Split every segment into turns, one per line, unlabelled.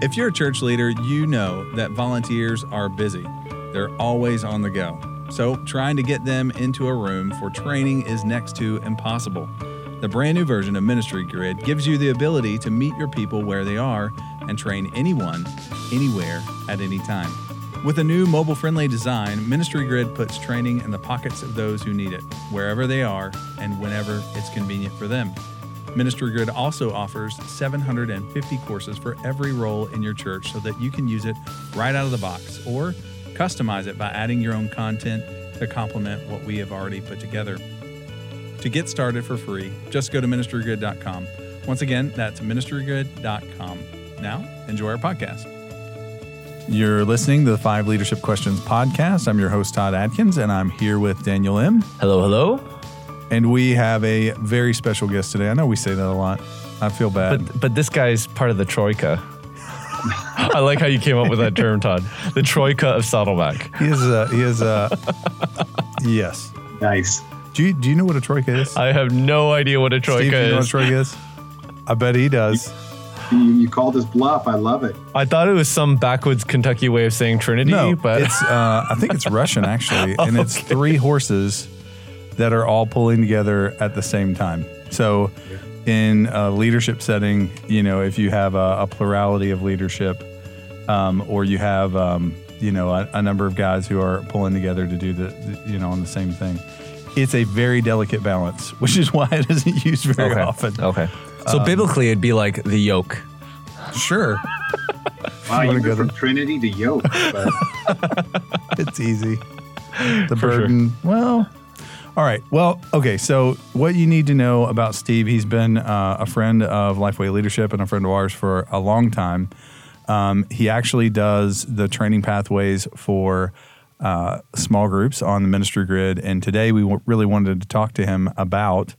If you're a church leader, you know that volunteers are busy. They're always on the go. So, trying to get them into a room for training is next to impossible. The brand new version of Ministry Grid gives you the ability to meet your people where they are and train anyone, anywhere, at any time. With a new mobile friendly design, Ministry Grid puts training in the pockets of those who need it, wherever they are and whenever it's convenient for them. Ministry Grid also offers 750 courses for every role in your church so that you can use it right out of the box or customize it by adding your own content to complement what we have already put together. To get started for free, just go to ministrygrid.com. Once again, that's ministrygrid.com. Now, enjoy our podcast. You're listening to the Five Leadership Questions podcast. I'm your host, Todd Adkins, and I'm here with Daniel Im.
Hello, hello.
And we have a very special guest today. I know we say that a lot. I feel bad.
But but this guy's part of the troika. I like how you came up with that term, Todd. The troika of Saddleback.
he is a, he is a, yes.
Nice.
Do you, do you know what a troika is?
I have no idea what a troika
Steve, do you know what a
is.
troika is? I bet he does.
You, you called his bluff. I love it.
I thought it was some backwoods Kentucky way of saying Trinity,
No,
but
it's uh, I think it's Russian actually, and it's three horses that are all pulling together at the same time. So, in a leadership setting, you know, if you have a, a plurality of leadership, um, or you have um, you know a, a number of guys who are pulling together to do the, the you know on the same thing, it's a very delicate balance, which is why it isn't used very
okay.
often.
Okay. So biblically, it'd be like the yoke.
Sure,
Wow,
wanna
you
go
from Trinity to yoke. But
it's easy. The
For sure.
burden. Well, all right. Well, okay. So, what you need to know about Steve, he's been uh, a friend of Lifeway Leadership and a friend of ours for a long time. Um, he actually does the training pathways for uh, small groups on the ministry grid. And today we w- really wanted to talk to him about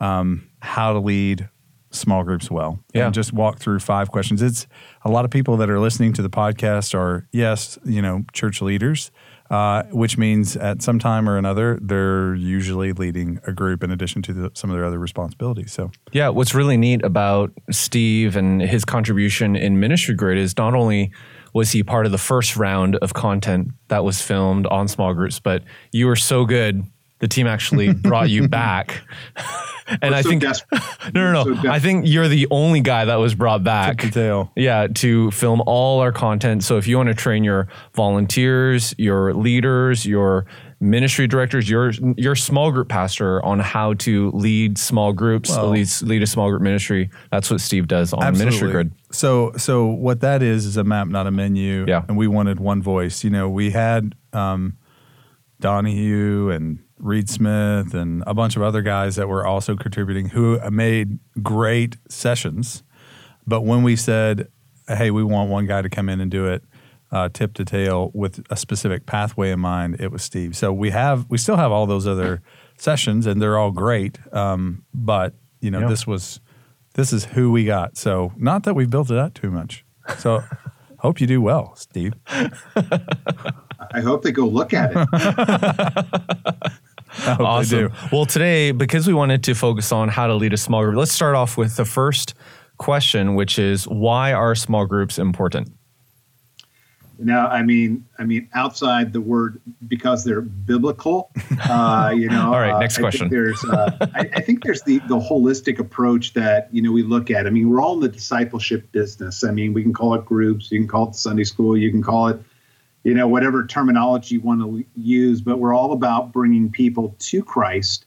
um, how to lead small groups well
Yeah.
and just walk through five questions. It's a lot of people that are listening to the podcast are, yes, you know, church leaders, uh, which means at some time or another, they're usually leading a group in addition to the, some of their other responsibilities. So,
Yeah, what's really neat about Steve and his contribution in Ministry Grid is not only was he part of the first round of content that was filmed on small groups, but you were so good, the team actually brought you back. and
We're
I
so
think
desperate.
no, no, no.
so
I think you're the only guy that was brought back.
to.
Yeah, to film all our content. So if you want to train your volunteers, your leaders, your ministry directors, your your small group pastor on how to lead small groups,
Well-
lead, lead a small group ministry, that's what Steve does on Ministry Grid.
So, so what that is is a map, not a menu.
Yeah.
And we wanted one voice. You know, we had um, Donahue and Reed Smith and a bunch of other guys that were also contributing who made great sessions. But when we said, "Hey, we want one guy to come in and do it," uh, tip to tail with a specific pathway in mind, it was Steve. So we have, we still have all those other sessions, and they're all great. Um, but you know,
Yeah.
this was this is who we got. So not that we've built it up too much. So hope you do well, Steve.
I hope they go look at it.
I hope
Awesome.
they do.
Well, today, because we wanted to focus on how to lead a small group, let's start off with the first question, which is why are small groups important?
Now, I mean, I mean, outside the word because they're biblical, uh, you know.
All right,
uh,
next
I
question.
Think there's, uh, I, I think there's the the holistic approach that you know we look at. I mean, we're all in the discipleship business. I mean, we can call it groups, you can call it Sunday school, you can call it, you know, whatever terminology you want to use. But we're all about bringing people to Christ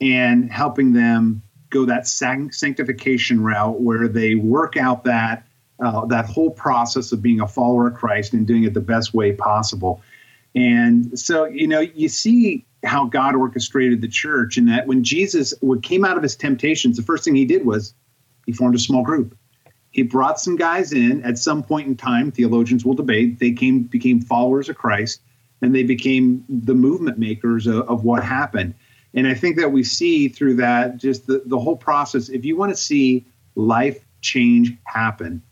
and helping them go that sanctification route where they work out that uh, that whole process of being a follower of Christ and doing it the best way possible. And so, you know, you see how God orchestrated the church, and that when Jesus came out of his temptations, the first thing he did was he formed a small group. He brought some guys in at some point in time. Theologians will debate. They came became followers of Christ, and they became the movement makers of, of what happened. And I think that we see through that just the, the whole process. If you want to see life change happen,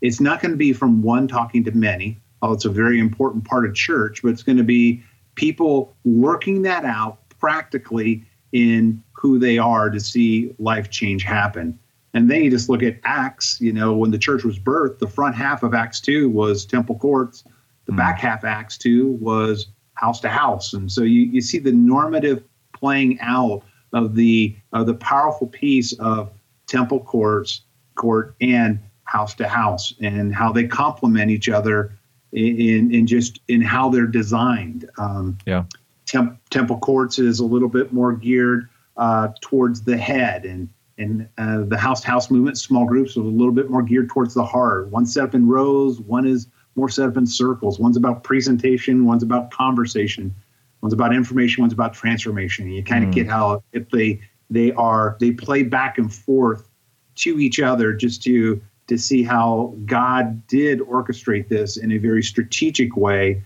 it's not going to be from one talking to many. Oh, it's a very important part of church, but it's going to be people working that out practically in who they are to see life change happen. And then you just look at Acts, you know, when the church was birthed, the front half of Acts 2 was temple courts, the mm. back half Acts 2 was house to house. And so you, you see the normative playing out of the of the powerful piece of temple courts court and house to house and how they complement each other in in just in how they're designed.
Um, yeah,
temp, temple courts is a little bit more geared uh, towards the head, and and uh, the house to house movement, small groups, is a little bit more geared towards the heart. One set up in rows, one is more set up in circles. One's about presentation, one's about conversation, one's about information, one's about transformation. And you kind of mm. get how if they they are they play back and forth to each other just to to see how God did orchestrate this in a very strategic way.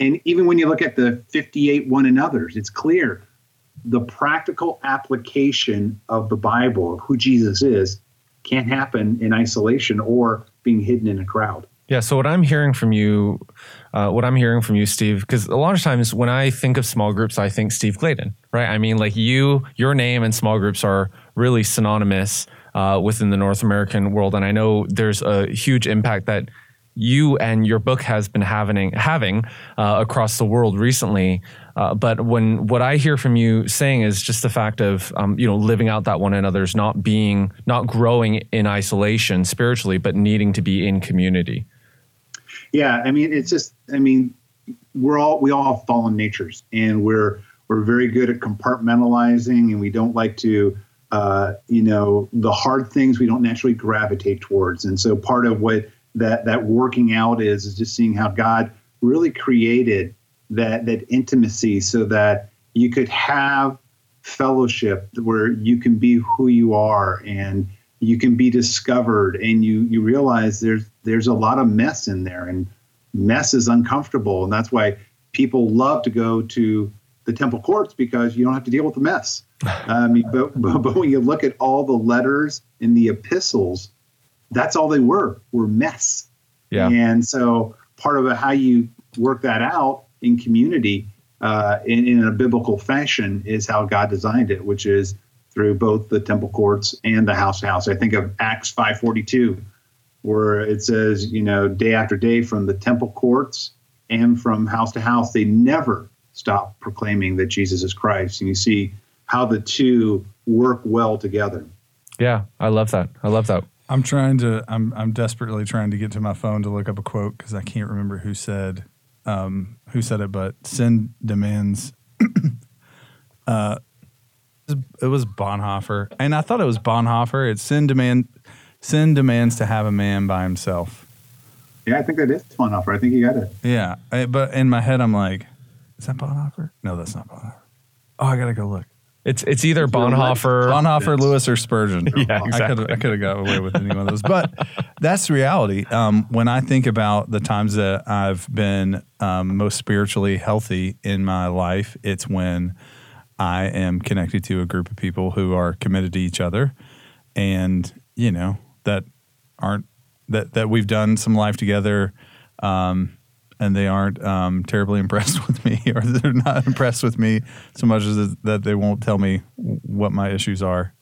And even when you look at the 58 one another's, it's clear the practical application of the Bible, of who Jesus is, can't happen in isolation or being hidden in a crowd.
Yeah. So what I'm hearing from you, uh, what I'm hearing from you, Steve, because a lot of times when I think of small groups, I think Steve Gladen, right? I mean, like you, your name and small groups are really synonymous uh, within the North American world. And I know there's a huge impact that you and your book has been having having uh, across the world recently. Uh, but when what I hear from you saying is just the fact of um, you know living out that one another's not being not growing in isolation spiritually, but needing to be in community.
Yeah, I mean it's just I mean we're all we all have fallen natures, and we're we're very good at compartmentalizing, and we don't like to uh, you know, the hard things we don't naturally gravitate towards. And so part of what that that working out is is just seeing how God really created that that intimacy so that you could have fellowship where you can be who you are and you can be discovered and you you realize there's there's a lot of mess in there and mess is uncomfortable and that's why people love to go to the temple courts because you don't have to deal with the mess I mean, um, but, but, but when you look at all the letters in the epistles, that's all they were were mess.
Yeah.
And so part of how you work that out in community uh, in, in a biblical fashion is how God designed it, which is through both the temple courts and the house to house. I think of Acts 5:42, where it says, you know, day after day from the temple courts and from house to house, they never stop proclaiming that Jesus is Christ. And you see how the two work well together.
Yeah, I love that. I love that.
I'm trying to. I'm I'm desperately trying to get to my phone to look up a quote because I can't remember who said um, who said it, but sin demands. uh, it was Bonhoeffer, and I thought it was Bonhoeffer. It's sin demand. Sin demands to have a man by himself.
Yeah, I think that is Bonhoeffer. I think you got it.
Yeah, I, but in my head, I'm like, is that Bonhoeffer? No, that's not Bonhoeffer. Oh, I gotta go look.
It's it's either Bonhoeffer,
Bonhoeffer, Lewis, or Spurgeon.
yeah, exactly.
I could have got away with any one of those, but that's reality. Um, when I think about the times that I've been um, most spiritually healthy in my life, it's when I am connected to a group of people who are committed to each other, and you know that aren't that that we've done some life together. Um, and they aren't um, terribly impressed with me, or they're not impressed with me so much as that they won't tell me what my issues are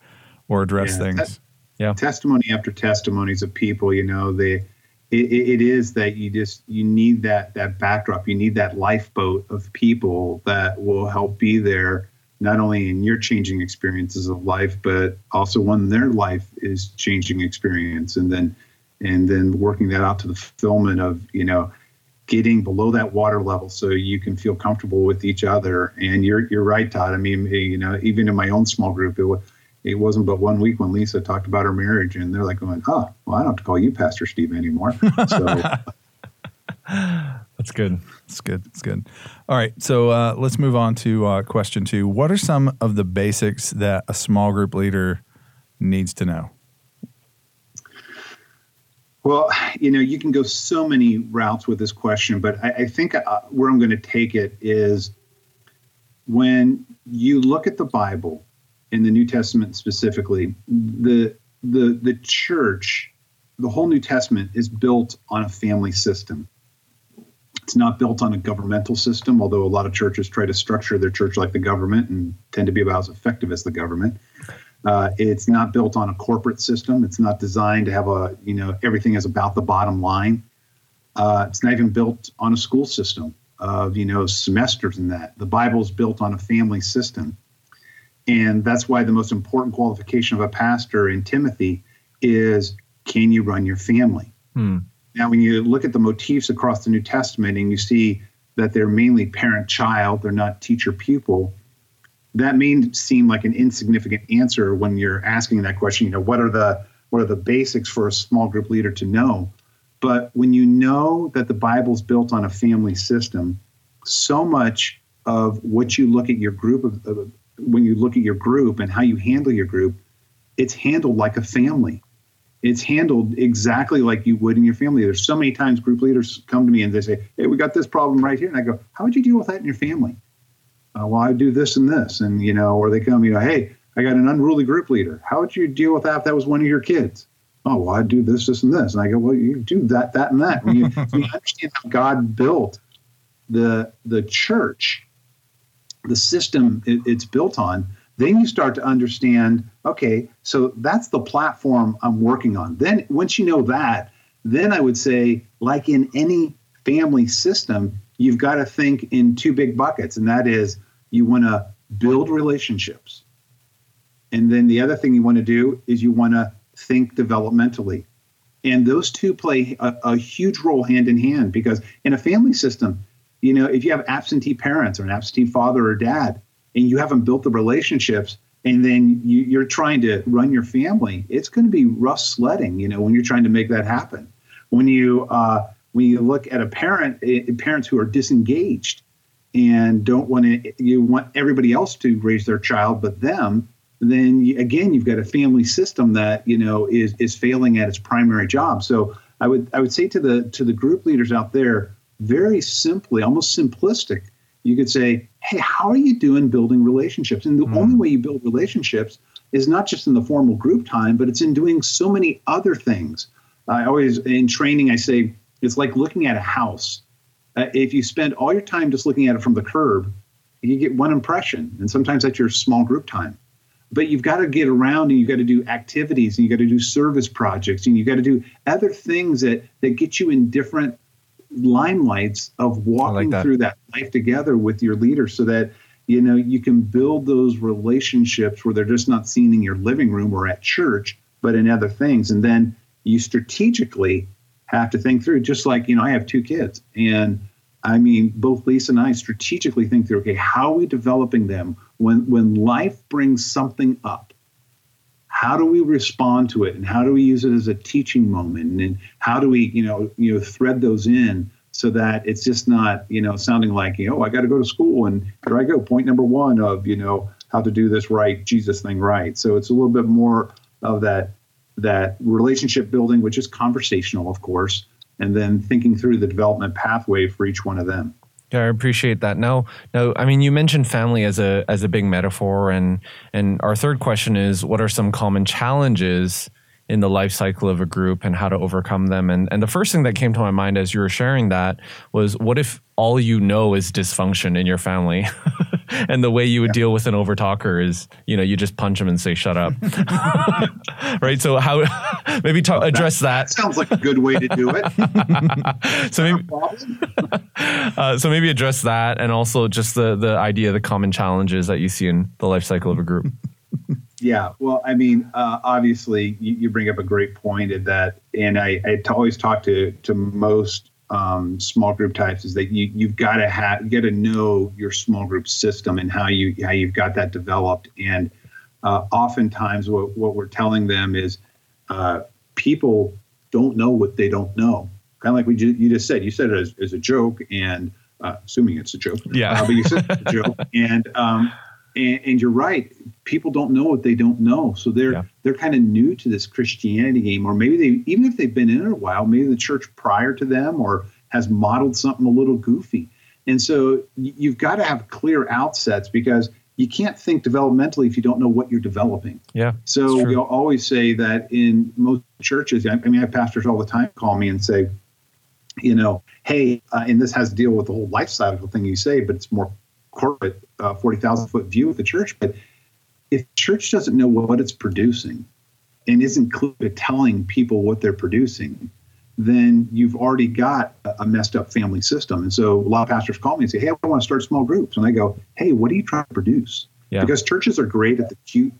or address yeah. things.
yeah, testimony after testimonies of people, you know, they it, it is that you just you need that that backdrop, you need that lifeboat of people that will help be there not only in your changing experiences of life, but also when their life is changing experience, and then and then working that out to the fulfillment of you know getting below that water level so you can feel comfortable with each other. And you're you're right, Todd. I mean, you know, even in my own small group, it was it wasn't but one week when Lisa talked about her marriage, and they're like going, "Oh, well, I don't have to call you Pastor Steve anymore." So
that's good.
That's good. That's good. All right, so uh, let's move on to uh, question two. What are some of the basics that a small group leader needs to know?
Well, you know, you can go so many routes with this question, but I, I think uh, where I'm going to take it is when you look at the Bible in the New Testament specifically, the the the church, the whole New Testament is built on a family system. It's not built on a governmental system, although a lot of churches try to structure their church like the government and tend to be about as effective as the government. Uh, it's not built on a corporate system. It's not designed to have a, you know, everything is about the bottom line. Uh, it's not even built on a school system of, you know, semesters and that. The Bible's built on a family system. And that's why the most important qualification of a pastor in Timothy is can you run your family?
Hmm.
Now, when you look at the motifs across the New Testament and you see that they're mainly parent child, they're not teacher pupil, that may seem like an insignificant answer when you're asking that question. You know, what are the what are the basics for a small group leader to know? But when you know that the Bible's built on a family system, so much of what you look at your group of, when you look at your group and how you handle your group, it's handled like a family. It's handled exactly like you would in your family. There's so many times group leaders come to me and they say, "Hey, we got this problem right here," and I go, "How would you deal with that in your family?" Uh, well, I do this and this, and you know, or they come, you know, "Hey, I got an unruly group leader. How would you deal with that if that was one of your kids?" Oh, well, I do this, this, and this, and I go, "Well, you do that, that, and that." When you, when you understand how God built the the church, the system it, it's built on, then you start to understand okay so that's the platform i'm working on then once you know that then i would say like in any family system you've got to think in two big buckets and that is you want to build relationships. And then the other thing you want to do is you want to think developmentally. And those two play a, a huge role hand in hand because in a family system you know if you have absentee parents or an absentee father or dad and you haven't built the relationships and then you, are trying to run your family it's going to be rough sledding you know when you're trying to make that happen. When you uh, when you look at a parent eh, parents who are disengaged and don't want to you want everybody else to raise their child but them then you, again you've got a family system that you know is is failing at its primary job so i would i would say to the to the group leaders out there very simply almost simplistic you could say, hey, how are you doing building relationships? And the mm. only way you build relationships is not just in the formal group time, but it's in doing so many other things. I always, in training, I say it's like looking at a house. Uh, if you spend all your time just looking at it from the curb, you get one impression. And sometimes that's your small group time. But you've got to get around and you've got to do activities and you've got to do service projects and you've got to do other things that, that get you in different limelights of walking like that. through that life together with your leader so that you know you can build those relationships where they're just not seen in your living room or at church but in other things and then you strategically have to think through just like you know i have two kids and i mean both lisa and i strategically think through okay how are we developing them? When when life brings something up how do we respond to it? And how do we use it as a teaching moment? And how do we you know you know thread those in so that it's just not you know sounding like you know oh, i got to go to school and here i go. Point number one of you know how to do this right jesus thing right. So it's a little bit more of that that relationship building which is conversational of course and then thinking through the development pathway for each one of them
yeah, I appreciate that. Now, now, I mean, you mentioned family as a as a big metaphor, and and our third question is, what are some common challenges in the life cycle of a group and how to overcome them? And and the first thing that came to my mind as you were sharing that was, what if all you know is dysfunction in your family? and the way you would yeah. deal with an overtalker is, you know, you just punch him and say, "Shut up." right. So how maybe talk, address that,
that, Sounds like a good way to do
it. so maybe, uh, so maybe address that, and also just the the idea, the common challenges that you see in the life cycle of a group.
Yeah, well, I mean, uh, obviously, you, you, bring up a great point in that, and I, I always talk to to most um, small group types is that you you've got to have you got to know your small group system and how you how you've got that developed. And uh, oftentimes, what what we're telling them is uh, people don't know what they don't know. Kind of like we ju- you just said. You said it as, as a joke, and uh, assuming it's a joke.
Yeah.
Uh, but you said it's a joke, and um, and, and, you're right. People don't know what they don't know, so they're yeah. they're kind of new to this Christianity game, or maybe they even if they've been in it a while, maybe the church prior to them or has modeled something a little goofy. And so you've got to have clear outsets because you can't think developmentally if you don't know what you're developing.
Yeah.
So we always say that in most churches, I mean, I have pastors all the time call me and say, you know, hey, uh, and this has to deal with the whole lifestyle thing you say, but it's more corporate uh, 40,000 foot view of the church. But if church doesn't know what it's producing and isn't clear at telling people what they're producing, then you've already got a messed up family system. And so a lot of pastors call me and say, Hey, I want to start small groups. And I go, Hey, what are you trying to produce? Yeah. Because churches are great at the cute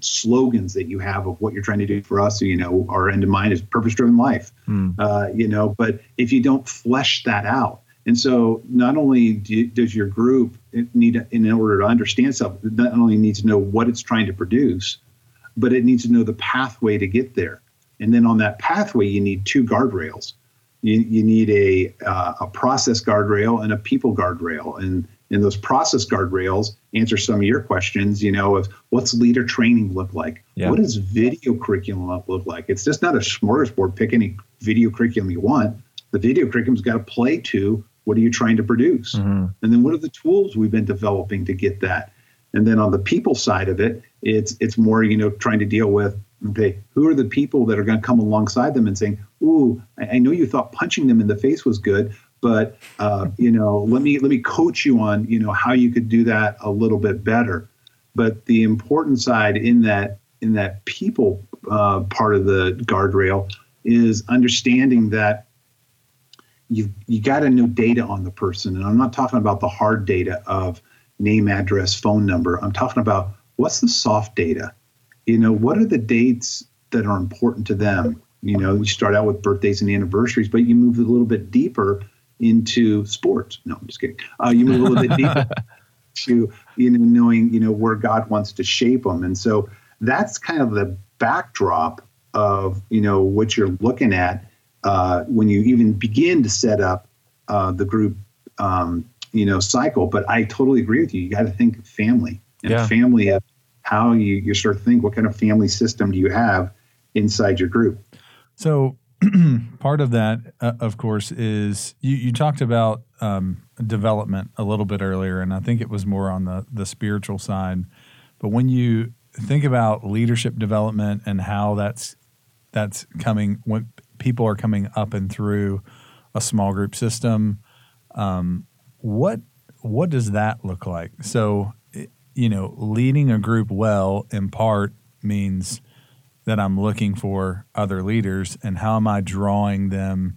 slogans that you have of what you're trying to do for us. You know, our end in mind is purpose driven life, mm. uh, you know, but if you don't flesh that out, and so not only do, does your group need, in order to understand something, not only needs to know what it's trying to produce, but it needs to know the pathway to get there. And then on that pathway, you need two guardrails. You, you need a, uh, a process guardrail and a people guardrail. And and those process guardrails answer some of your questions you know of what's leader training look like yeah. what does video curriculum look like it's just not a smorgasbord pick any video curriculum you want the video curriculum's got to play to what are you trying to produce? Mm-hmm. and then what are the tools we've been developing to get that? And then on the people side of it it's it's more you know trying to deal with okay who are the people that are going to come alongside them and saying ooh I, I know you thought punching them in the face was good but uh, you know let me let me coach you on you know how you could do that a little bit better. But the important side in that in that people uh, part of the guardrail is understanding that you you got to know data on the person and i'm not talking about the hard data of name address phone number. I'm talking about what's the soft data? You know what are the dates that are important to them? You know you start out with birthdays and anniversaries but you move a little bit deeper into sports. No, I'm just kidding. Uh, you move a little bit deeper to you know knowing you know where God wants to shape them, and so that's kind of the backdrop of you know what you're looking at uh, when you even begin to set up uh, the group um, you know cycle. But I totally agree with you. You got to think family and yeah. family of how you you start to think what kind of family system do you have inside your group.
So part of that, uh, of course, is you, you talked about um, development a little bit earlier, and I think it was more on the the spiritual side. But when you think about leadership development and how that's that's coming when people are coming up and through a small group system, um, what what does that look like? So, you know, leading a group well in part means that I'm looking for other leaders, and how am I drawing them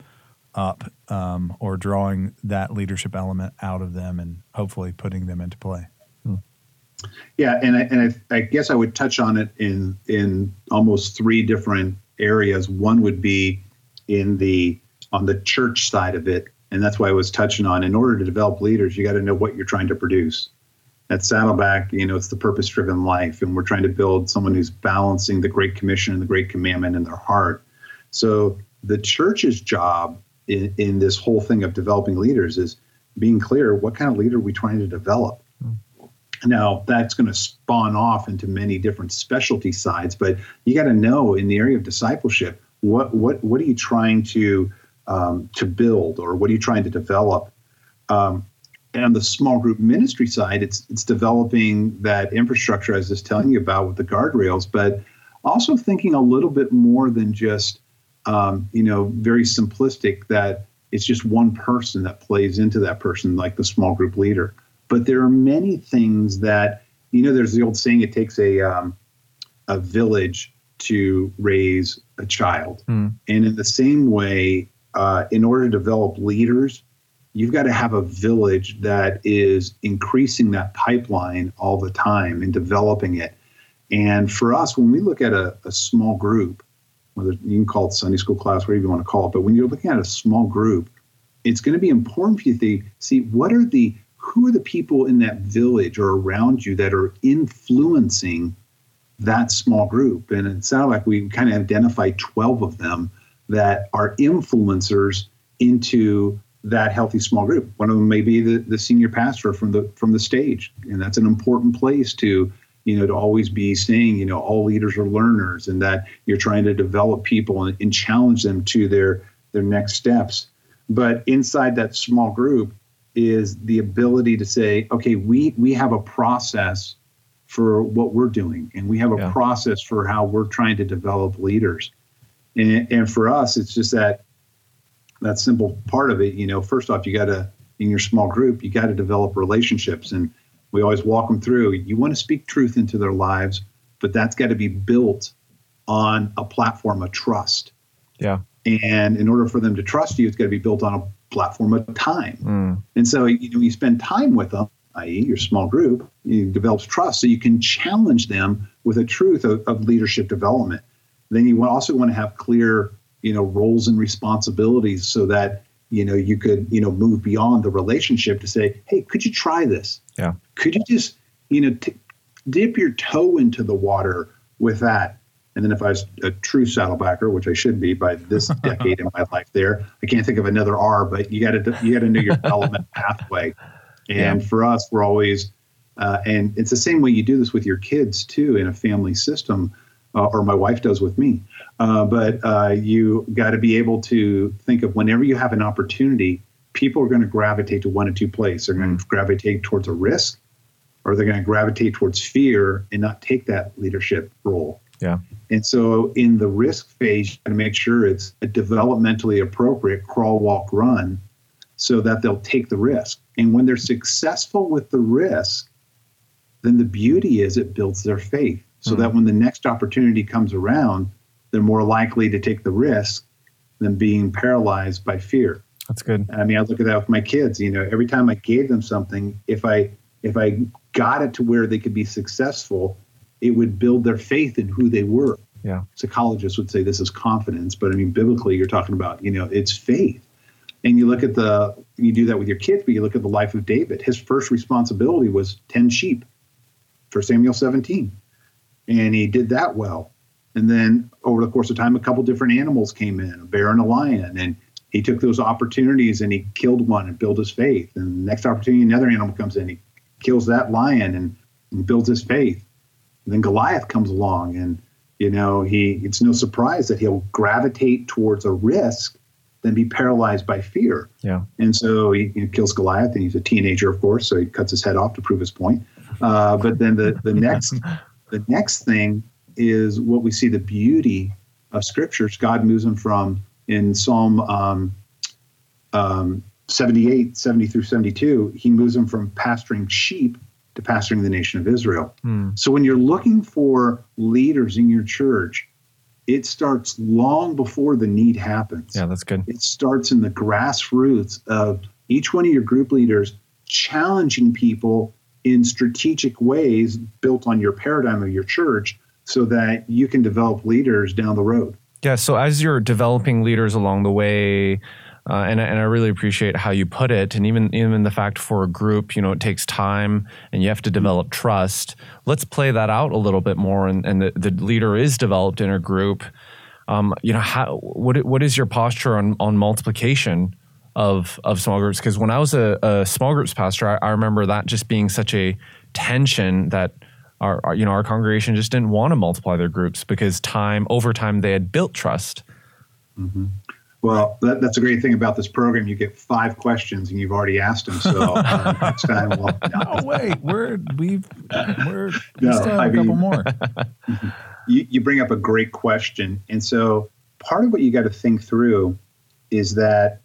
up um, or drawing that leadership element out of them and hopefully putting them into play. Hmm.
Yeah, and I, and I, I, guess I would touch on it in in almost three different areas. One would be in the on the church side of it, and that's why I was touching on. In order to develop leaders, you got to know what you're trying to produce at Saddleback, you know, it's the purpose driven life, and we're trying to build someone who's balancing the Great Commission and the Great Commandment in their heart. So the church's job in, in this whole thing of developing leaders is being clear what kind of leader are we trying to develop? Mm. Now, that's going to spawn off into many different specialty sides, but you got to know in the area of discipleship what what what are you trying to um, to build or what are you trying to develop? Um, and on the small group ministry side, it's it's developing that infrastructure I was just telling you about with the guardrails, but also thinking a little bit more than just um, you know very simplistic that it's just one person that plays into that person like the small group leader. But there are many things that you know. There's the old saying: it takes a um, a village to raise a child, mm. and in the same way, uh, in order to develop leaders you've got to have a village that is increasing that pipeline all the time and developing it. And for us, when we look at a, a small group, whether you can call it Sunday school class, whatever you want to call it, but when you're looking at a small group, it's going to be important for you to see what are the who are the people in that village or around you that are influencing that small group. And it sounded like we kind of identified 12 of them that are influencers into that healthy small group. One of them may be the, the senior pastor from the from the stage, and that's an important place to you know to always be saying you know all leaders are learners, and that you're trying to develop people and, and challenge them to their their next steps. But inside that small group is the ability to say, okay, we we have a process for what we're doing, and we have a yeah. process for how we're trying to develop leaders. And, and for us, it's just that that simple part of it, you know, first off, you got to in your small group, you got to develop relationships, and we always walk them through. You want to speak truth into their lives, but that's got to be built on a platform of trust.
Yeah.
And in order for them to trust you, it's got to be built on a platform of time.
Mm.
And so you know, you spend time with them, i.e., your small group, you develop trust, so you can challenge them with a truth of, of leadership development. Then you also want to have clear, you know, roles and responsibilities so that you know you could you know move beyond the relationship to say, hey, could you try this?
Yeah.
Could you just you know t- dip your toe into the water with that? And then if I was a true saddlebacker, which I should be by this decade in my life, there I can't think of another R, but you got to you got to know your development pathway. And
Yeah.
for us, we're always, uh, and it's the same way you do this with your kids too in a family system, uh, or my wife does with me. Uh, but uh, you got to be able to think of whenever you have an opportunity, people are going to gravitate to one or two places. They're going to gravitate towards a risk, or they're going to gravitate towards fear and not take that leadership role.
Yeah.
And so in the risk phase, you got to make sure it's a developmentally appropriate crawl, walk, run so that they'll take the risk. And when they're successful with the risk, then the beauty is it builds their faith so
Mhm.
that when the next opportunity comes around, they're more likely to take the risk than being paralyzed by fear.
That's good.
I mean, I look at that with my kids. You know, every time I gave them something, if I if I got it to where they could be successful, it would build their faith in who they were.
Yeah.
Psychologists would say this is confidence, but I mean, biblically, you're talking about you know it's faith. And you look at the you do that with your kids, but you look at the life of David. His first responsibility was tend sheep, for Samuel 17, and he did that well. And then over the course of time, a couple different animals came in, a bear and a lion, and he took those opportunities and he killed one and built his faith. And the next opportunity, another animal comes in, he kills that lion and, and builds his faith. And then Goliath comes along, and you know he it's no surprise that he'll gravitate towards a risk than be paralyzed by fear.
Yeah.
And so he, he kills Goliath, and he's a teenager, of course, so he cuts his head off to prove his point. Uh, but then the the next the next thing is what we see the beauty of scriptures. God moves him from in Psalm um, um, 78, 70 through 72, he moves him from pasturing sheep to pastoring the nation of Israel.
Hmm.
So when you're looking for leaders in your church, it starts long before the need happens.
Yeah, that's good.
It starts in the grassroots of each one of your group leaders challenging people in strategic ways built on your paradigm of your church so that you can develop leaders down the road.
Yeah. So as you're developing leaders along the way, uh, and and I really appreciate how you put it, and even even the fact for a group, you know, it takes time and you have to develop trust. Let's play that out a little bit more, and, and the, the leader is developed in a group. Um, you know, how what what is your posture on on multiplication of of small groups? Because when I was a, a small groups pastor, I, I remember that just being such a tension that. Our, our, you know, our congregation just didn't want to multiply their groups because time over time they had built trust.
Well, that, that's a great thing about this program. You get five questions and you've already asked them. So uh, next time, we'll,
Oh wait, we're we've we're we
No,
still have
I
a couple
mean-
more.
you, you bring up a great question. And so part of what you got to think through is that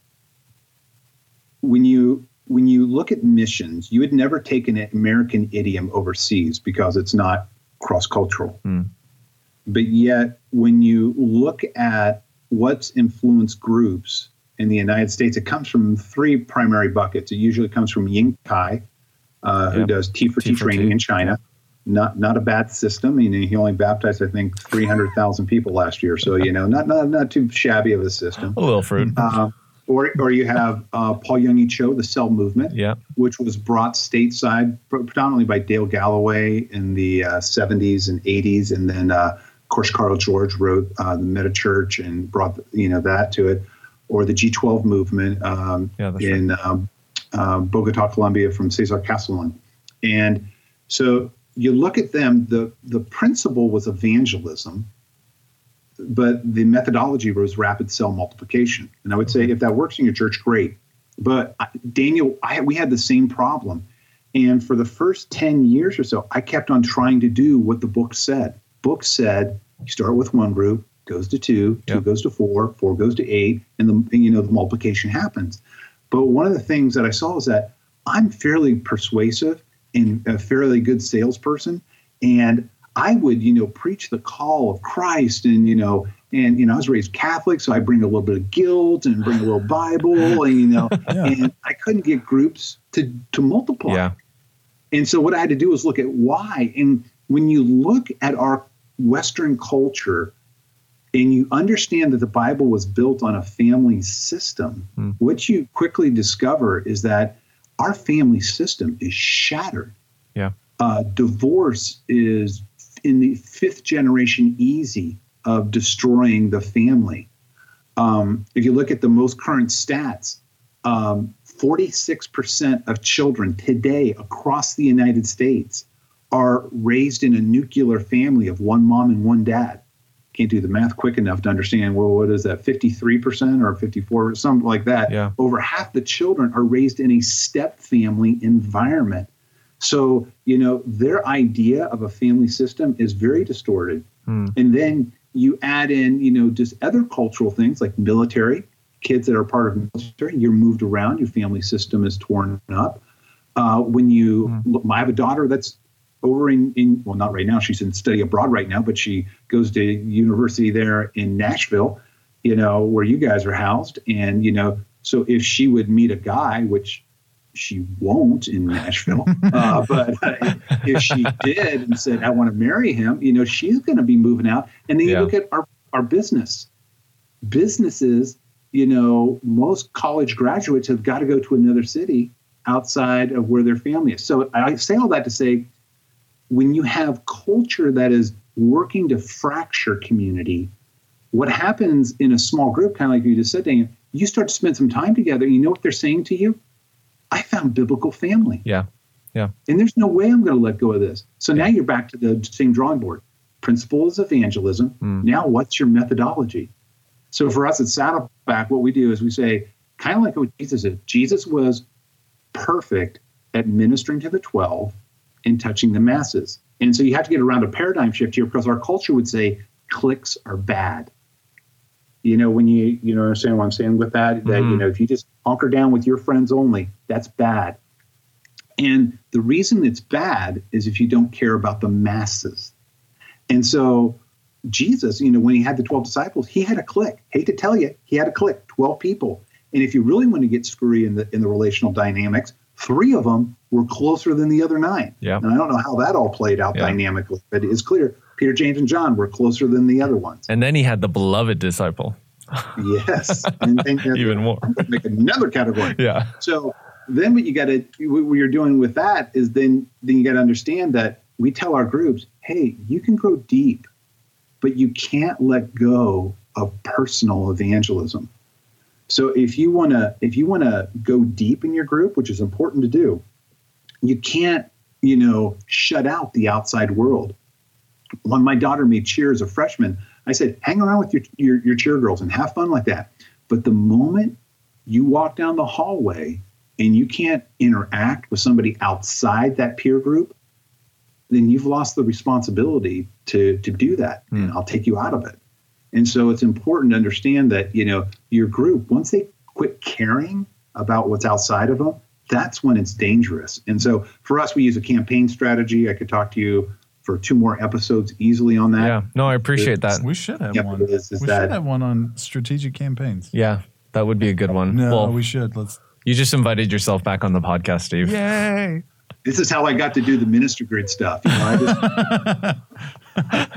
when you when you look at missions, you would never take an American idiom overseas because it's not cross cultural.
Hmm.
But yet, when you look at what's influenced groups in the United States, it comes from three primary buckets. It usually comes from Ying Kai, uh, who does T for T,
T for
training
T.
in China. Not not a bad system. I mean, he only baptized, I think, three hundred thousand people last year. So you know, not not not too shabby of a system.
A little fruit.
Uh, or or you have uh, Paul Yonggi Cho, the Cell Movement,
Yeah.
which was brought stateside predominantly by Dale Galloway in the uh, 70s and 80s, and then uh, course Carl George wrote uh, the Meta Church and brought you know that to it, or the G12 movement um,
Yeah,
in um, uh, Bogota, Colombia, from Cesar Castellan, and so you look at them. the The principle was evangelism, but the methodology was rapid cell multiplication. And I would say if that works in your church, great. But Daniel, I, we had the same problem. And for the first 10 years or so, I kept on trying to do what the book said. Book said you start with one group, goes to two, two
Yep.
goes to four, four goes to eight, and the you know the multiplication happens. But one of the things that I saw is that I'm fairly persuasive, and a fairly good salesperson. And I would, you know, preach the call of Christ and, you know, and, you know, I was raised Catholic, so I bring a little bit of guilt and bring a little Bible and, you know,
Yeah.
and I couldn't get groups to, to multiply.
Yeah.
And so what I had to do was look at why. And when you look at our Western culture and you understand that the Bible was built on a family system,
Hmm.
what you quickly discover is that our family system is shattered.
Yeah.
Uh, divorce is in the fifth generation easy of destroying the family. Um, if you look at the most current stats, um, 46% of children today across the United States are raised in a nuclear family of one mom and one dad. Can't do the math quick enough to understand, well, what is that, 53% or 54 or something like that.
Yeah.
Over half the children are raised in a step family environment. So, you know, their idea of a family system is very distorted.
Hmm.
And then you add in, you know, just other cultural things like military, kids that are part of military, you're moved around, your family system is torn up. Uh, when you, look, I have a daughter that's over in, in, well, not right now, she's in study abroad right now, but she goes to university there in Nashville, you know, where you guys are housed. And, you know, so if she would meet a guy, which she won't in Nashville, uh, but if she did and said, I want to marry him, you know, she's going to be moving out. And then you
Yeah.
look at our, our business. Businesses, you know, most college graduates have got to go to another city outside of where their family is. So I say all that to say when you have culture that is working to fracture community, what happens in a small group, kind of like you just said, Daniel, you start to spend some time together. You know what they're saying to you? I found biblical family.
Yeah. Yeah.
And there's no way I'm going to let go of this. So now you're back to the same drawing board. Principles evangelism.
Mm.
Now, what's your methodology? So for us at Saddleback, what we do is we say, kind of like what Jesus did. Jesus was perfect at ministering to the 12 and touching the masses. And so you have to get around a paradigm shift here because our culture would say cliques are bad. You know, when you you know understand what I'm saying with that, that you
Mhm.
know, if you just hunker down with your friends only, that's bad. And the reason it's bad is if you don't care about the masses. And so Jesus, you know, when he had the 12 disciples, he had a clique. Hate to tell you, he had a clique, 12 people. And if you really want to get screwy in the in the relational dynamics, three of them were closer than the other nine.
Yeah.
And I don't know how that all played out
Yeah.
dynamically, but it's clear Peter, James, and John were closer than the other ones.
And then he had the beloved disciple.
Yes. and, and
Even more.
I'm going to make another category.
Yeah.
So then what you got to what you're doing with that is then then you got to understand that we tell our groups, hey, you can grow deep, but you can't let go of personal evangelism. So if you want to if you want to go deep in your group, which is important to do, you can't, you know, shut out the outside world. When my daughter made cheer as a freshman, I said, hang around with your, your, your cheer girls and have fun like that. But the moment you walk down the hallway and you can't interact with somebody outside that peer group, then you've lost the responsibility to to do that. And I'll take you out of it. And so it's important to understand that, you know, your group, once they quit caring about what's outside of them, that's when it's dangerous. And so for us, we use a campaign strategy. I could talk to you for two more episodes easily on that.
Yeah. No, I appreciate that.
We should have
Yeah,
one.
it is- is
we
that-
should have one on strategic campaigns.
Yeah. That would be a good one.
No,
well,
we should. Let's.
you just invited yourself back on the podcast, Steve.
Yay!
This is how I got to do the Ministry Grid stuff. You know, I just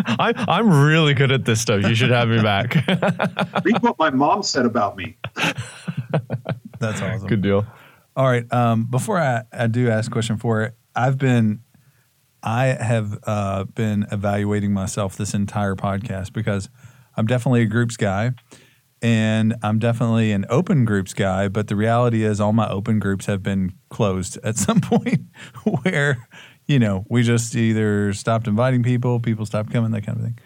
I, I'm really good at this stuff. You should have me back.
read what my mom said about me.
That's awesome.
good deal.
All right. Um, before I, I do ask question four it, I've been, I have uh, been evaluating myself this entire podcast because I'm definitely a groups guy, and I'm definitely an open groups guy. But the reality is, all my open groups have been closed at some point, where you know we just either stopped inviting people, people stopped coming, that kind of thing.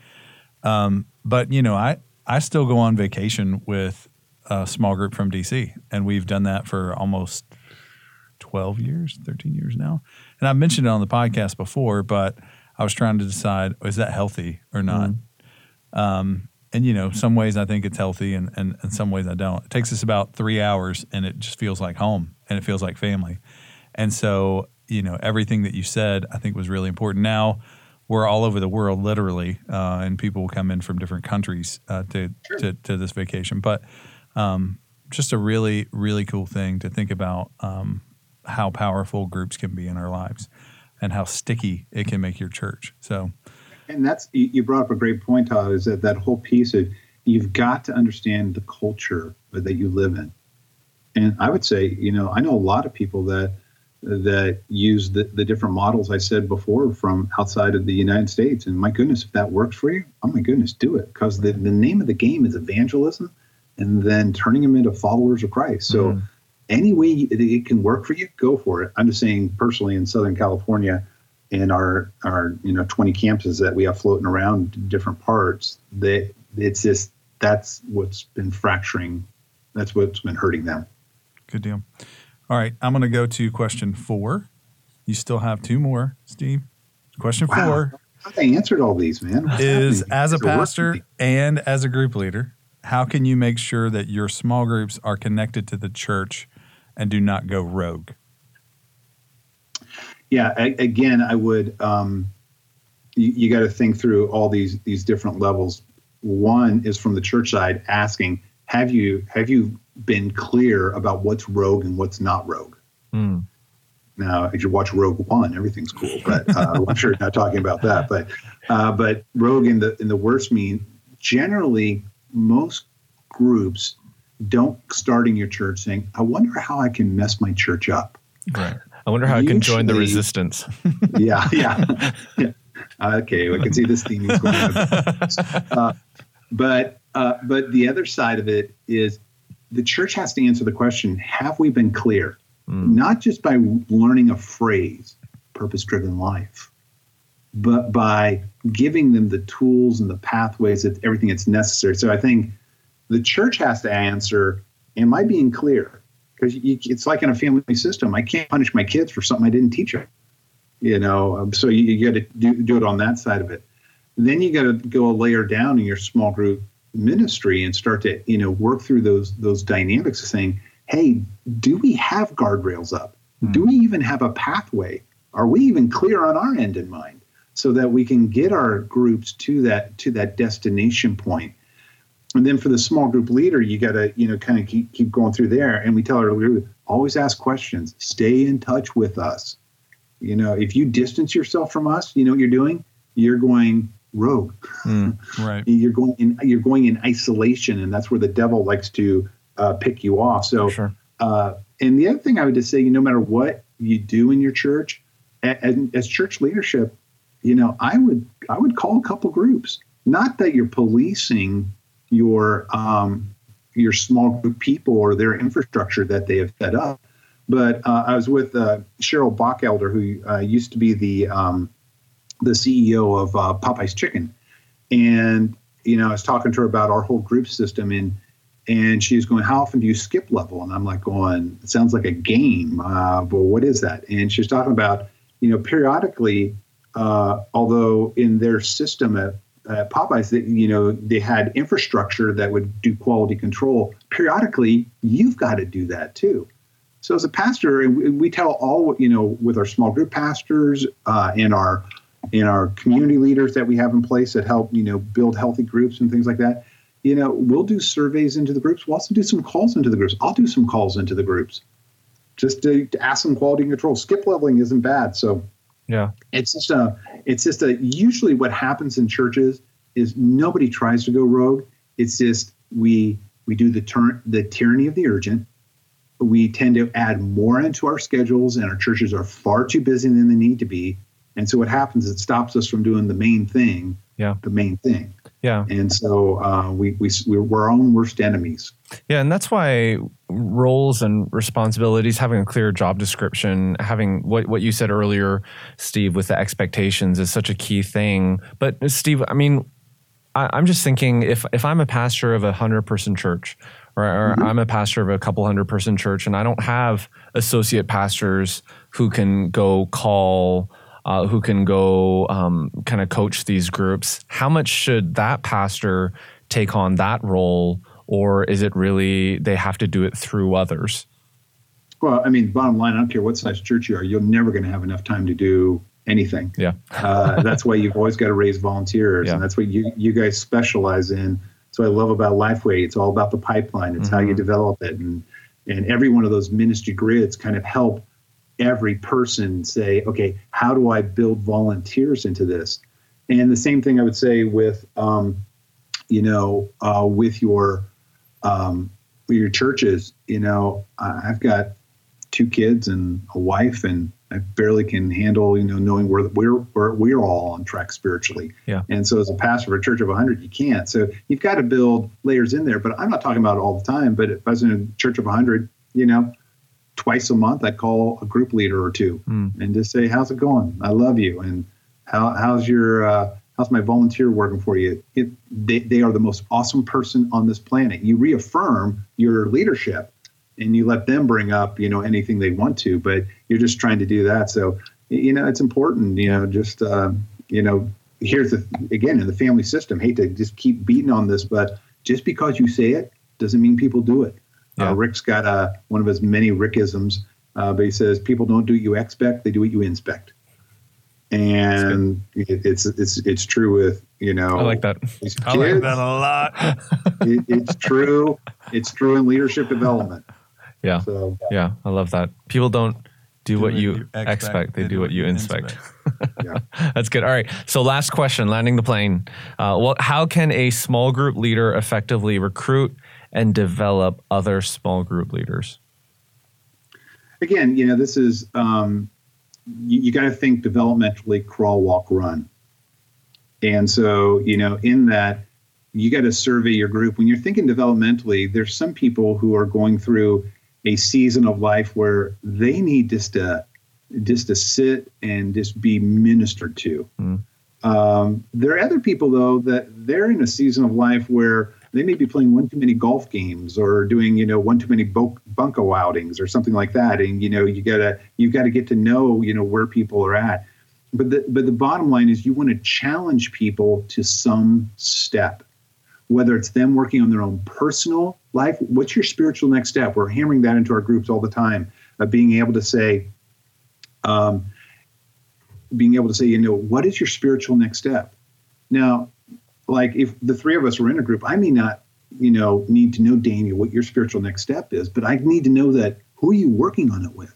Um, but you know, I I still go on vacation with a small group from DC, and we've done that for almost 12 years, 13 years now. And I've mentioned it on the podcast before, but I was trying to decide is that healthy or not? Um, and, you know, some ways I think it's healthy, and, and, and some ways I don't. It takes us about three hours, and it just feels like home and it feels like family. And so, you know, everything that you said, I think was really important. Now we're all over the world, literally, uh, and people will come in from different countries uh, to,
Sure.
to to this vacation. But um, just a really, really cool thing to think about um, how powerful groups can be in our lives and how sticky it can make your church. So,
And that's you you brought up a great point, Todd. Is that that whole piece of you've got to understand the culture that you live in. And I would say, you know, I know a lot of people that that use the, the different models I said before from outside of the United States. And my goodness, if that works for you, oh my goodness, do it. Because the, the name of the game is evangelism and then turning them into followers of Christ. So
Mhm.
any way it it can work for you, go for it. I'm just saying personally in Southern California and our our you know 20 campuses that we have floating around different parts, that it's just that's what's been fracturing. That's what's been hurting them.
good deal. All right, I'm going to go to question four. You still have two more, Steve. Question
Wow.
four
I answered all these, man. What's
is
happening?
as a pastor and as a group leader, how can you make sure that your small groups are connected to the church and do not go rogue?
yeah a- again i would um, you, you got to think through all these these different levels one is from the church side asking have you have you been clear about what's rogue and what's not rogue
Mm.
now if you watch rogue one everything's cool but uh, i'm sure you're not talking about that but uh, but rogue in the in the worst mean generally most groups don't start in your church saying i wonder how i can mess my church up
Right.
I wonder how I can join the resistance.
yeah, yeah. yeah. Okay, we can see this theme is going. Uh, but uh, but the other side of it is the church has to answer the question: Have we been clear?
Mm.
Not just by learning a phrase, purpose-driven life, but by giving them the tools and the pathways that everything that's necessary. So I think the church has to answer: Am I being clear? Because it's like in a family system. I can't punish my kids for something I didn't teach them you know um, so you, you got to do, do it on that side of it then you got to go a layer down in your small group ministry and start to you know work through those those dynamics of saying hey do we have guardrails up? Do hmm. we even have a pathway? Are we even clear on our end in mind so that we can get our groups to that to that destination point? And then for the small group leader you got to you know kind of keep keep going through there. And we tell our leader always ask questions. Stay in touch with us. You know, if you distance yourself from us, you know what you're doing? You're going rogue.
Mm.
Right.
You're going in. You're going in isolation, and that's where the devil likes to uh, pick you off. So,
Sure.
uh, and the other thing I would just say, no matter what you do in your church, a- and as church leadership, you know, I would I would call a couple groups. Not that you're policing your um, your small group people or their infrastructure that they have set up, but uh, I was with uh, Cheryl Bachelder, who uh, used to be the um, the CEO of uh, Popeyes Chicken, and you know I was talking to her about our whole group system, and and she was going, "How often do you skip level?" And I'm like, "Going, it sounds like a game, uh, but what is that?" And she was talking about, you know, periodically, uh, although in their system at at Popeyes, that you know they had infrastructure that would do quality control. Periodically, you've got to do that too. So as a pastor, we, we tell all you know with our small group pastors uh, and our in our community leaders that we have in place that help you know build healthy groups and things like that. You know, we'll do surveys into the groups. We'll also do some calls into the groups. I'll do some calls into the groups just to, to ask some quality control. Skip leveling isn't bad. So
Yeah.
it's just a it's just a usually what happens in churches is nobody tries to go rogue it's just we we do the turn the tyranny of the urgent we tend to add more into our schedules and our churches are far too busy than they need to be and so what happens is it stops us from doing the main thing
Yeah.
the main thing
Yeah.
and so uh, we, we we're, our own worst enemies
Yeah, and that's why roles and responsibilities, having a clear job description, having what what you said earlier, Steve, with the expectations is such a key thing. But Steve, I mean, I, I'm just thinking if if I'm a pastor of a hundred person church, or, or I'm a pastor of a couple hundred person church, and I don't have associate pastors who can go call. Uh, who can go um, kind of coach these groups? How much should that pastor take on that role, or is it really they have to do it through others?
Well, I mean, bottom line, I don't care what size church you are, you're never going to have enough time to do anything.
Yeah.
uh, that's why you've always got to raise volunteers,
Yeah.
and that's what you you guys specialize in. What I love about Lifeway. It's all about the pipeline. It's how you
Mhm.
develop it, and and every one of those ministry grids kind of help every person say, okay, how do I build volunteers into this? And the same thing I would say with, um, you know, uh, with your um, with your churches. You know, I've got two kids and a wife, and I barely can handle, you know, knowing where we're we're we're all on track spiritually.
Yeah.
And so, as a pastor of a church of 100, you can't. So you've got to build layers in there. But I'm not talking about it all the time. But if I was in a church of 100, you know, twice a month, I'd call a group leader or two
Mm.
and just say, "How's it going? I love you." And how how's your uh, how's my volunteer working for you? It, they they are the most awesome person on this planet. You reaffirm your leadership, and you let them bring up you know anything they want to, but you're just trying to do that. So you know it's important. You know, just uh, you know, here's the again in the family system. Hate to just keep beating on this, but just because you say it doesn't mean people do it.
Yeah.
Uh, Rick's got uh, one of his many Rickisms, uh, but he says people don't do what you expect; they do what you inspect. And it, it's it's it's true with you know.
I like that.
these
I like that a lot.
It, it's true. It's true in leadership development.
Yeah.
So
Yeah, I love that. People don't do,
Do
what
what
you
you
expect,
expect,
they, do what you inspect.
yeah.
That's good. All right. So, last question landing the plane. Uh, well, how can a small group leader effectively recruit and develop other small group leaders?
again, you know, this is um, you, you got to think developmentally crawl, walk, run. And so, you know, in that, you got to survey your group. When you're thinking developmentally, there's some people who are going through a season of life where they need just to just to sit and just be ministered to.
Mm.
Um, there are other people though that they're in a season of life where they may be playing one too many golf games or doing you know one too many bunko outings or something like that. And you know you gotta you gotta get to know you know where people are at. But the but the bottom line is you want to challenge people to some step whether it's them working on their own personal life. What's your spiritual next step? We're hammering that into our groups all the time of being able to say um, being able to say you know what is your spiritual next step? Now like if the three of us were in a group, I may not, you know, need to know Daniel what your spiritual next step is, but I need to know that who are you working on it with.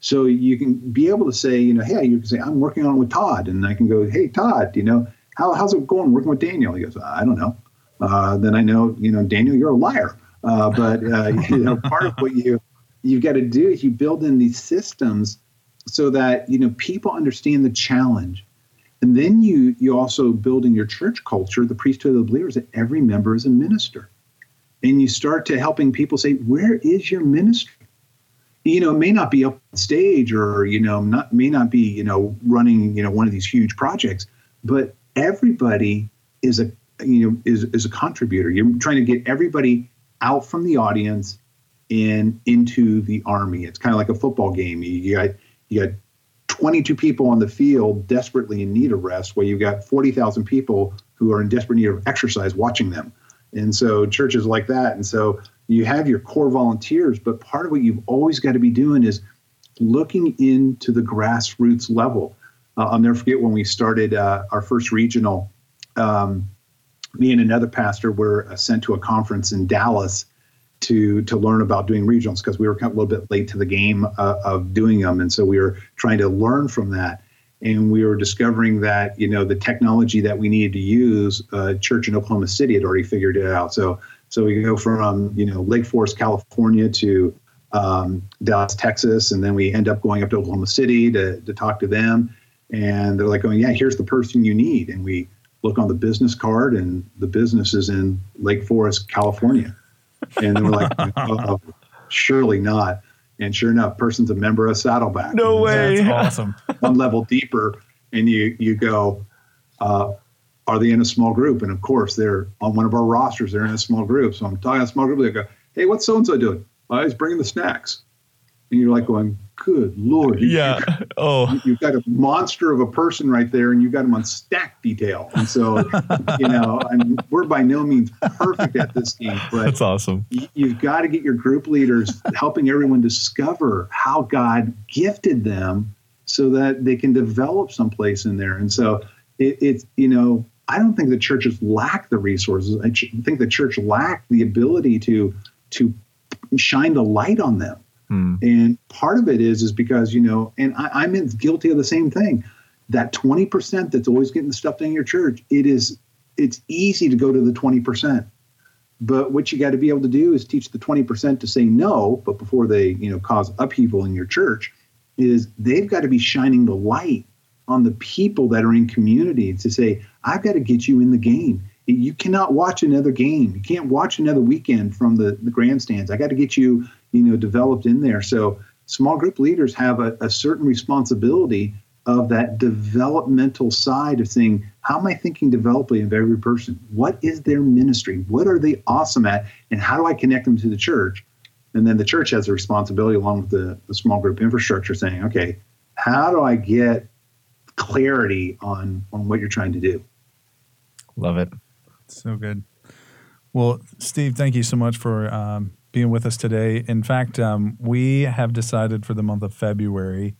So you can be able to say, you know, hey, you can say I'm working on it with Todd, and I can go, hey, Todd, you know, how, how's it going working with Daniel? He goes, I don't know. Uh, then I know, you know, Daniel, you're a liar. Uh, but uh, you know, part of what you you've got to do is you build in these systems so that you know people understand the challenge and then you you also build in your church culture, the priesthood of the believers, that every member is a minister. And you start to helping people say, where is your ministry? You know, it may not be up on stage or, you know, not may not be, you know, running, you know, one of these huge projects, but everybody is a you know is, is a contributor. You're trying to get everybody out from the audience and into the army. It's kind of like a football game. You, you got you got 22 people on the field desperately in need of rest, while you've got 40,000 people who are in desperate need of exercise watching them. And so churches like that. And so you have your core volunteers, but part of what you've always got to be doing is looking into the grassroots level. Uh, I'll never forget when we started uh, our first regional. Um, me and another pastor were uh, sent to a conference in Dallas to to learn about doing regionals because we were kind of a little bit late to the game uh, of doing them, and so we were trying to learn from that. And we were discovering that you know the technology that we needed to use, uh, church in Oklahoma City had already figured it out. So so we go from you know Lake Forest, California to um, Dallas, Texas, and then we end up going up to Oklahoma City to to talk to them. And they're like, "Oh yeah, here's the person you need." And we look on the business card, and the business is in Lake Forest, California. And they were like, oh, surely not. And sure enough, person's a member of Saddleback.
No
And
way.
That's awesome.
One level deeper, and you you go, uh, are they in a small group? And of course, they're on one of our rosters. They're in a small group. So I'm talking a small group. They go, hey, what's so and so doing? Well, he's bringing the snacks. and you're like going, "Good lord!"
Yeah. Oh.
You've got a monster of a person right there, and you've got him on stack detail. And so, you know, I mean, we're by no means perfect at this game, but
That's awesome.
y- you've got to get your group leaders helping everyone discover how God gifted them so that they can develop someplace in there. And so it, it's, you know, I don't think the churches lack the resources. I ch- think the church lacked the ability to to shine the light on them.
Hmm.
And part of it is is because, you know, and I, I'm guilty of the same thing. That 20% that's always getting the stuff done in your church, it is it's easy to go to the 20%. But what you got to be able to do is teach the 20% to say no, but before they, you know, cause upheaval in your church, is they've got to be shining the light on the people that are in community to say, I've got to get you in the game. You cannot watch another game. You can't watch another weekend from the, the grandstands. I got to get you, you know, developed in there. So small group leaders have a, a certain responsibility of that developmental side of saying, how am I thinking developing of every person? What is their ministry? What are they awesome at? And how do I connect them to the church? And then the church has a responsibility along with the, the small group infrastructure saying, okay, how do I get clarity on, on what you're trying to do?
Love it.
So good. Well, Steve, thank you so much for um, being with us today. In fact, um, we have decided for the month of February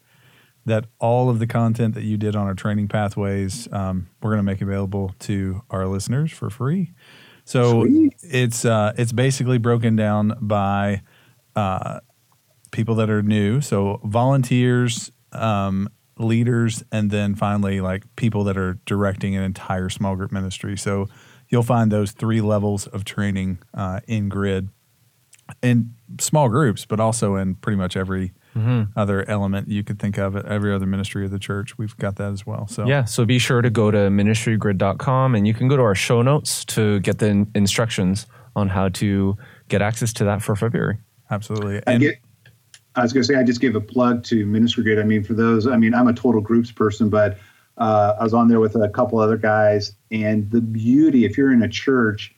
that all of the content that you did on our training pathways, um, we're going to make available to our listeners for free. So
Sweet.
it's uh, it's basically broken down by uh, people that are new, so volunteers, um, leaders, and then finally like people that are directing an entire small group ministry. So you'll find those three levels of training uh, in grid in small groups, but also in pretty much every other element you could think of, every other ministry of the church. We've got that as well. So
Yeah, so be sure to go to ministrygrid.com and you can go to our show notes to get the in- instructions on how to get access to that for February.
absolutely.
I get. I was going to say I just gave a plug to Ministry Grid. I mean, for those, I mean, I'm a total groups person, but uh, I was on there with a couple other guys, and the beauty, if you're in a church,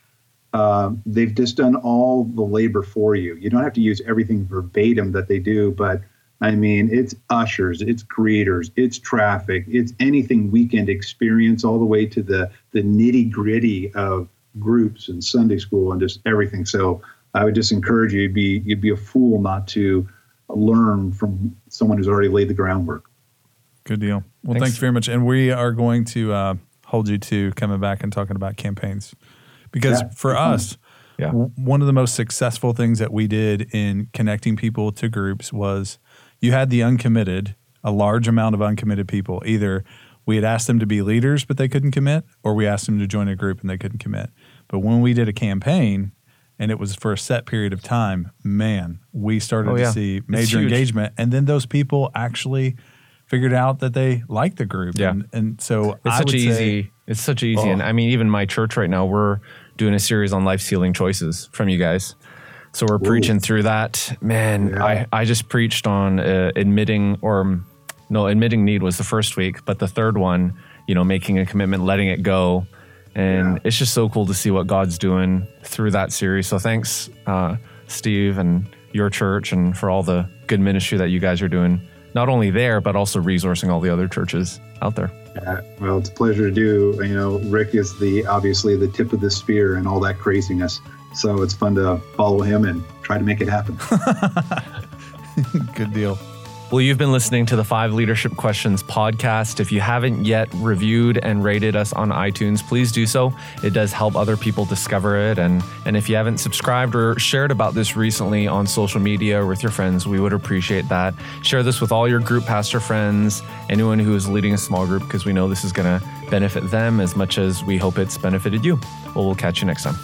uh, they've just done all the labor for you. You don't have to use everything verbatim that they do, but I mean, it's ushers, it's greeters, it's traffic, it's anything weekend experience, all the way to the the nitty gritty of groups and Sunday school and just everything. So I would just encourage you. You'd be you'd be a fool not to learn from someone who's already laid the groundwork.
Good deal. Well,
Thanks.
thanks very much. And we are going to uh, hold you to coming back and talking about campaigns because
Yeah.
for us,
Yeah.
one of the most successful things that we did in connecting people to groups was you had the uncommitted, a large amount of uncommitted people. Either we had asked them to be leaders, but they couldn't commit, or we asked them to join a group and they couldn't commit. But when we did a campaign, and it was for a set period of time, man, we started
Oh,
to see major engagement. And then those people actually figured out that they liked the group.
Yeah.
And, and so
It's
I
such easy.
say,
it's such easy.
Oh.
And I mean, even my church right now, we're doing a series on Life's Healing Choices from you guys. So we're preaching through that. Man,
Yeah.
I, I just preached on uh, admitting or um, no, admitting need was the first week, but the third one, you know, making a commitment, letting it go. And
Yeah.
it's just so cool to see what God's doing through that series. So thanks, uh, Steve, and your church, and for all the good ministry that you guys are doing, not only there, but also resourcing all the other churches out there.
Uh, well, it's a pleasure to do. You know, Rick is the obviously the tip of the spear and all that craziness. So it's fun to follow him and try to make it happen.
good deal.
Well, you've been listening to the Five Leadership Questions podcast. If you haven't yet reviewed and rated us on iTunes, please do so. It does help other people discover it. And, and if you haven't subscribed or shared about this recently on social media or with your friends, we would appreciate that. Share this with all your group pastor friends, anyone who is leading a small group, because we know this is going to benefit them as much as we hope it's benefited you. Well, we'll catch you next time.